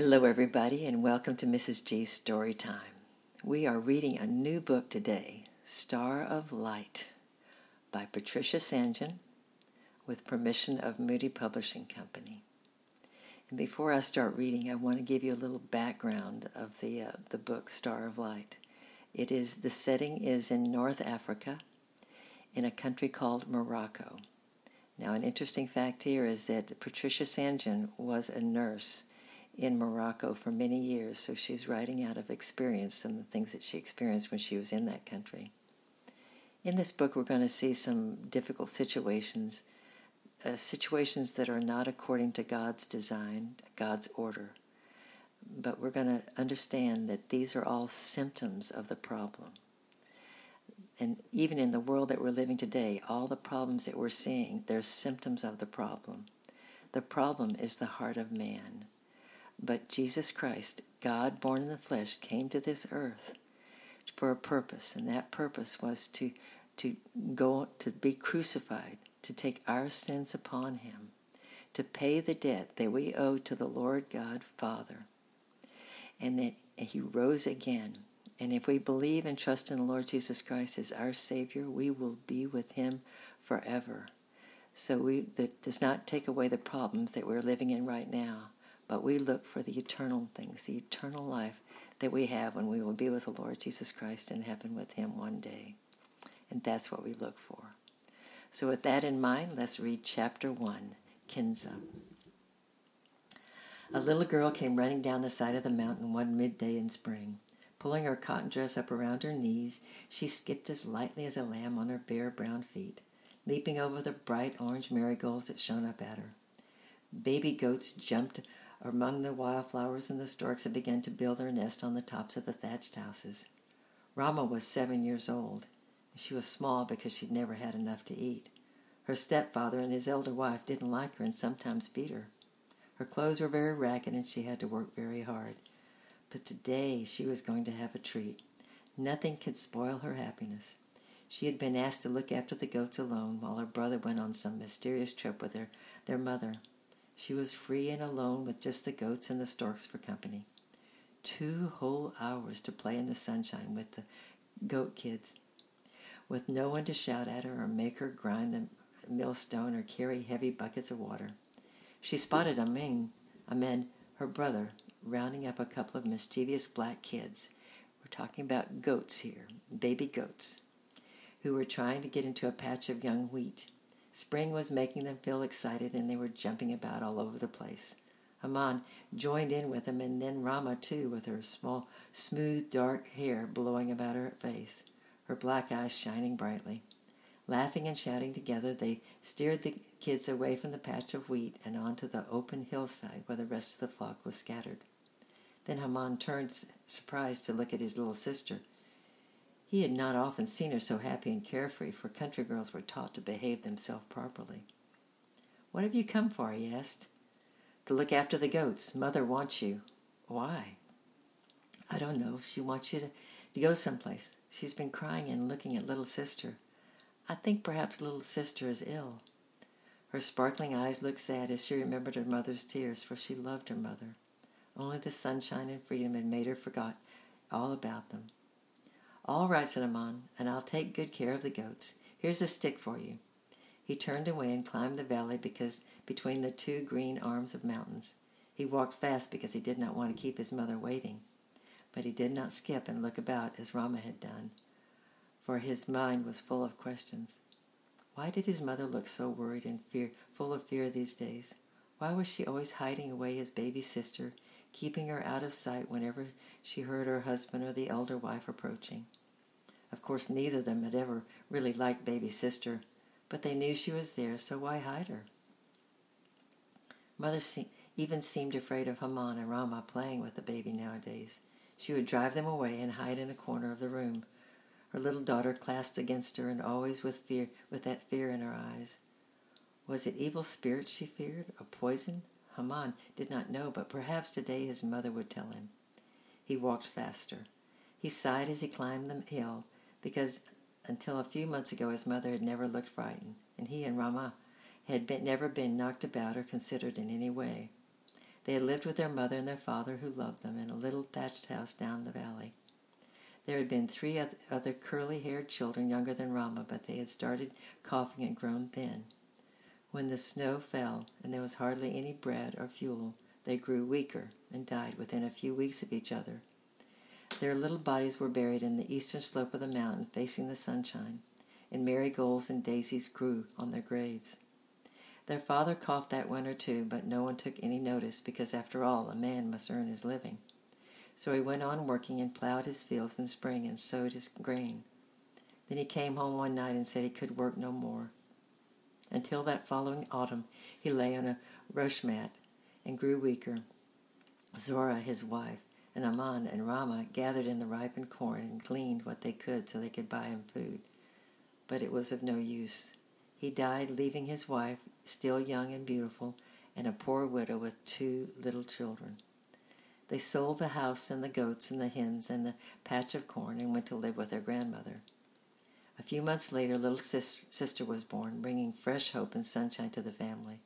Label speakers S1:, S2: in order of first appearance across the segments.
S1: Hello, everybody, and welcome to Mrs. G's Story Time. We are reading a new book today, Star of Light, by Patricia St. John, with permission of Moody Publishing Company. And before I start reading, I want to give you a little background of the uh, the book Star of Light. It is the setting is in North Africa, in a country called Morocco. Now, an interesting fact here is that Patricia St. John was a nurse in Morocco for many years, so she's writing out of experience and the things that she experienced when she was in that country. In this book, we're going to see some difficult situations, uh, situations that are not according to God's design, God's order. But we're going to understand that these are all symptoms of the problem. And even in the world that we're living today, all the problems that we're seeing, they're symptoms of the problem. The problem is the heart of man. But Jesus Christ, God born in the flesh, came to this earth for a purpose, and that purpose was to to go to be crucified, to take our sins upon him, to pay the debt that we owe to the Lord God Father. And that he rose again. And if we believe and trust in the Lord Jesus Christ as our Savior, we will be with him forever. So we that does not take away the problems that we're living in right now but we look for the eternal things, the eternal life that we have when we will be with the Lord Jesus Christ in heaven with Him one day. And that's what we look for. So, with that in mind, let's read chapter 1 Kinza. A little girl came running down the side of the mountain one midday in spring. Pulling her cotton dress up around her knees, she skipped as lightly as a lamb on her bare brown feet, leaping over the bright orange marigolds that shone up at her. Baby goats jumped among the wildflowers and the storks had begun to build their nest on the tops of the thatched houses. Rama was seven years old. She was small because she'd never had enough to eat. Her stepfather and his elder wife didn't like her and sometimes beat her. Her clothes were very ragged and she had to work very hard. But today she was going to have a treat. Nothing could spoil her happiness. She had been asked to look after the goats alone while her brother went on some mysterious trip with their, their mother. She was free and alone with just the goats and the storks for company. Two whole hours to play in the sunshine with the goat kids, with no one to shout at her or make her grind the millstone or carry heavy buckets of water. She spotted Amin, Amin, her brother, rounding up a couple of mischievous black kids. We're talking about goats here, baby goats, who were trying to get into a patch of young wheat. Spring was making them feel excited and they were jumping about all over the place. Haman joined in with them and then Rama too with her small, smooth, dark hair blowing about her face, her black eyes shining brightly. Laughing and shouting together, they steered the kids away from the patch of wheat and onto the open hillside where the rest of the flock was scattered. Then Haman turned surprised to look at his little sister. He had not often seen her so happy and carefree, for country girls were taught to behave themselves properly. What have you come for? he asked. To look after the goats. Mother wants you. Why? I don't know. She wants you to, to go someplace. She's been crying and looking at little sister. I think perhaps little sister is ill. Her sparkling eyes looked sad as she remembered her mother's tears, for she loved her mother. Only the sunshine and freedom had made her forget all about them. All right, said Haman, and I'll take good care of the goats. Here's a stick for you. He turned away and climbed the valley because between the two green arms of mountains. He walked fast because he did not want to keep his mother waiting. But he did not skip and look about as Rama had done, for his mind was full of questions. Why did his mother look so worried and fear, full of fear these days? Why was she always hiding away his baby sister, keeping her out of sight whenever she heard her husband or the elder wife approaching? Of course, neither of them had ever really liked baby sister, but they knew she was there, so why hide her? Mother se- even seemed afraid of Haman and Rama playing with the baby nowadays. She would drive them away and hide in a corner of the room, her little daughter clasped against her and always with fear with that fear in her eyes. Was it evil spirits she feared, or poison? Haman did not know, but perhaps today his mother would tell him. He walked faster. He sighed as he climbed the hill because until a few months ago his mother had never looked frightened, and he and Rama had been, never been knocked about or considered in any way. They had lived with their mother and their father, who loved them, in a little thatched house down the valley. There had been three other curly haired children younger than Rama, but they had started coughing and grown thin. When the snow fell and there was hardly any bread or fuel, they grew weaker and died within a few weeks of each other. Their little bodies were buried in the eastern slope of the mountain facing the sunshine, and marigolds and daisies grew on their graves. Their father coughed that winter too, but no one took any notice because, after all, a man must earn his living. So he went on working and plowed his fields in spring and sowed his grain. Then he came home one night and said he could work no more. Until that following autumn, he lay on a rush mat and grew weaker. Zora, his wife, and Aman and Rama gathered in the ripened corn and gleaned what they could so they could buy him food. But it was of no use. He died, leaving his wife, still young and beautiful, and a poor widow with two little children. They sold the house and the goats and the hens and the patch of corn and went to live with their grandmother. A few months later, a little sis- sister was born, bringing fresh hope and sunshine to the family.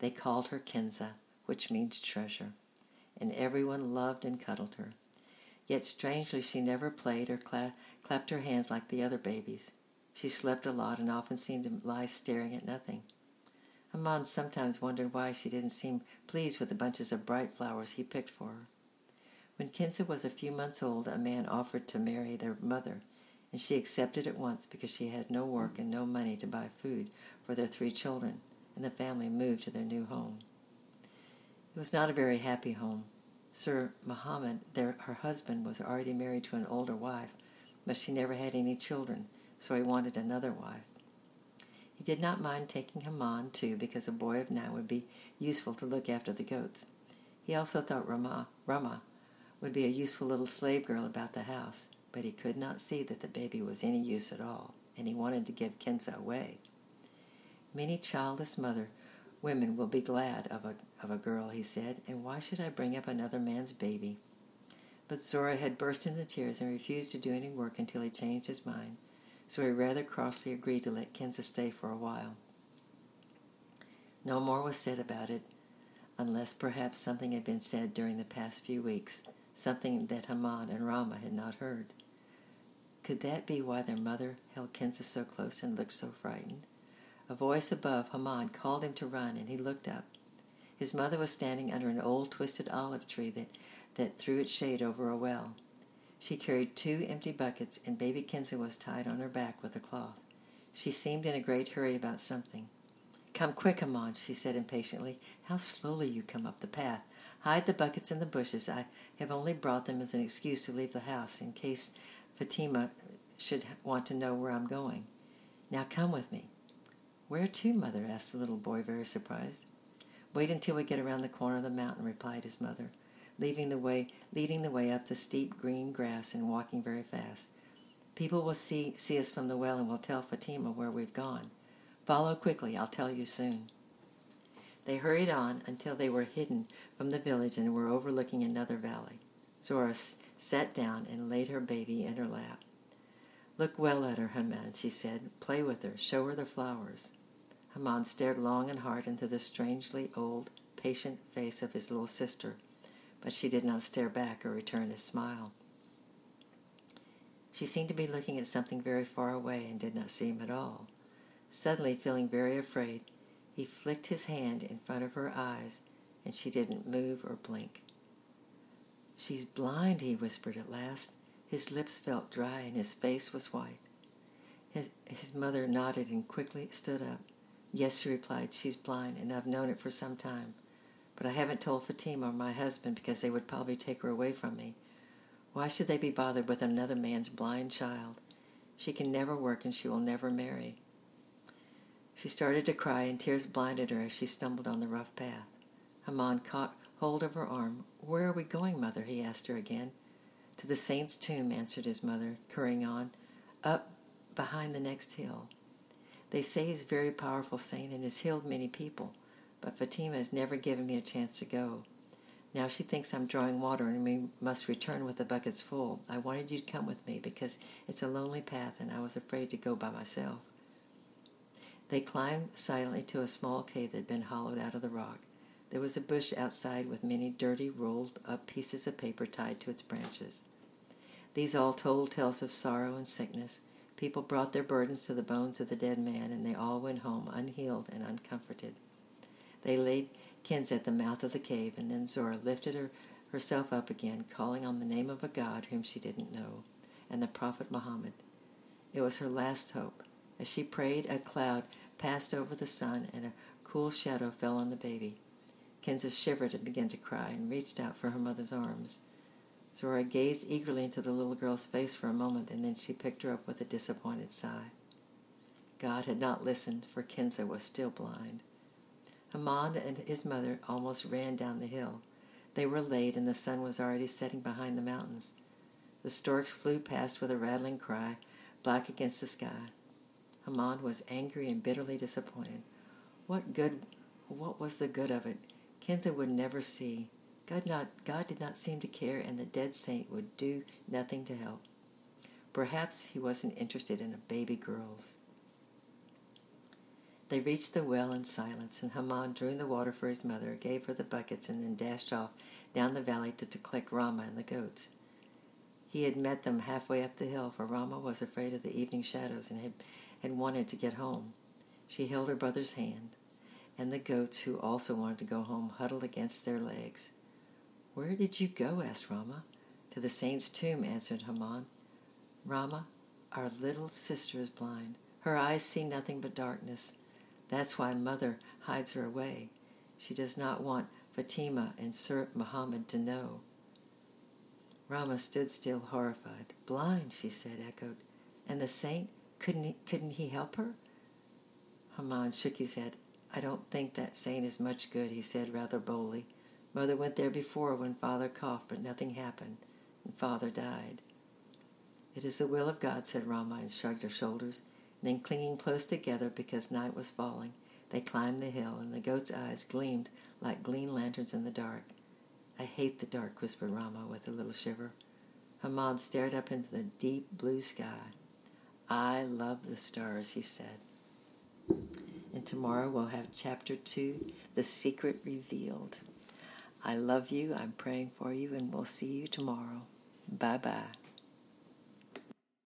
S1: They called her Kenza, which means treasure, and everyone loved and cuddled her. Yet strangely, she never played or cla- clapped her hands like the other babies. She slept a lot and often seemed to lie staring at nothing. Aman sometimes wondered why she didn't seem pleased with the bunches of bright flowers he picked for her. When Kenza was a few months old, a man offered to marry their mother, and she accepted at once because she had no work and no money to buy food for their three children, and the family moved to their new home. It was not a very happy home. Sir Muhammad, their, her husband, was already married to an older wife, but she never had any children, so he wanted another wife. He did not mind taking Haman, too, because a boy of nine would be useful to look after the goats. He also thought Rama, Rama would be a useful little slave girl about the house, but he could not see that the baby was any use at all, and he wanted to give Kenza away. Many childless mother women will be glad of a, of a girl, he said, and why should I bring up another man's baby? But Zora had burst into tears and refused to do any work until he changed his mind so he rather crossly agreed to let Kenza stay for a while. No more was said about it, unless perhaps something had been said during the past few weeks, something that Haman and Rama had not heard. Could that be why their mother held Kenza so close and looked so frightened? A voice above Haman called him to run, and he looked up. His mother was standing under an old twisted olive tree that, that threw its shade over a well. She carried two empty buckets, and baby Kenza was tied on her back with a cloth. She seemed in a great hurry about something. Come quick, Haman, she said impatiently. How slowly you come up the path. Hide the buckets in the bushes. I have only brought them as an excuse to leave the house in case Fatima should want to know where I'm going. Now come with me. Where to, mother? asked the little boy, very surprised. Wait until we get around the corner of the mountain, replied his mother leading the way, leading the way up the steep green grass and walking very fast. People will see, see us from the well and will tell Fatima where we've gone. Follow quickly, I'll tell you soon. They hurried on until they were hidden from the village and were overlooking another valley. Zora sat down and laid her baby in her lap. Look well at her, Haman, she said. Play with her. Show her the flowers. Haman stared long and hard into the strangely old, patient face of his little sister but she did not stare back or return his smile. She seemed to be looking at something very far away and did not see him at all. Suddenly, feeling very afraid, he flicked his hand in front of her eyes, and she didn't move or blink. She's blind, he whispered at last. His lips felt dry and his face was white. His, his mother nodded and quickly stood up. Yes, she replied, she's blind, and I've known it for some time. But I haven't told Fatima or my husband because they would probably take her away from me. Why should they be bothered with another man's blind child? She can never work and she will never marry. She started to cry and tears blinded her as she stumbled on the rough path. Haman caught hold of her arm. Where are we going, mother? he asked her again. To the saint's tomb, answered his mother, hurrying on. Up behind the next hill. They say he's a very powerful saint and has healed many people but Fatima has never given me a chance to go. Now she thinks I'm drawing water and we must return with the buckets full. I wanted you to come with me because it's a lonely path and I was afraid to go by myself. They climbed silently to a small cave that had been hollowed out of the rock. There was a bush outside with many dirty, rolled up pieces of paper tied to its branches. These all told tales of sorrow and sickness. People brought their burdens to the bones of the dead man, and they all went home unhealed and uncomforted. They laid Kins at the mouth of the cave, and then Zora lifted her, herself up again, calling on the name of a God whom she didn't know, and the Prophet Muhammad. It was her last hope. As she prayed, a cloud passed over the sun, and a cool shadow fell on the baby. Kinza shivered and began to cry and reached out for her mother's arms. Zora gazed eagerly into the little girl's face for a moment, and then she picked her up with a disappointed sigh. God had not listened, for Kenza was still blind. Hammond and his mother almost ran down the hill. They were late, and the sun was already setting behind the mountains. The storks flew past with a rattling cry, black against the sky. Hammond was angry and bitterly disappointed. What good, what was the good of it? Kinza would never see. God, not, God did not seem to care, and the dead saint would do nothing to help. Perhaps he wasn't interested in a baby girls. They reached the well in silence, and Haman drew the water for his mother, gave her the buckets, and then dashed off down the valley to, collect Rama and the goats. He had met them halfway up the hill, for Rama was afraid of the evening shadows and had, had wanted to get home. She held her brother's hand, and the goats, who also wanted to go home, huddled against their legs. Where did you go? asked Rama. To the saint's tomb, answered Haman. Rama, our little sister is blind. Her eyes see nothing but darkness. That's why mother hides her away. She does not want Fatima and Sir Muhammad to know. Rama stood still, horrified. Blind, she said, echoed. And the saint? Couldn't he, couldn't he help her? Haman shook his head. I don't think that saint is much good, he said rather boldly. Mother went there before when father coughed, but nothing happened, and father died. It is the will of God, said Rama, and shrugged her shoulders. then, clinging close together because night was falling, they climbed the hill, and the goat's eyes gleamed like green lanterns in the dark. I hate the dark, whispered Rama with a little shiver. Hammond stared up into the deep blue sky. I love the stars, he said. And tomorrow we'll have chapter two, The Secret Revealed. I love you. I'm praying for you, and we'll see you tomorrow. Bye bye.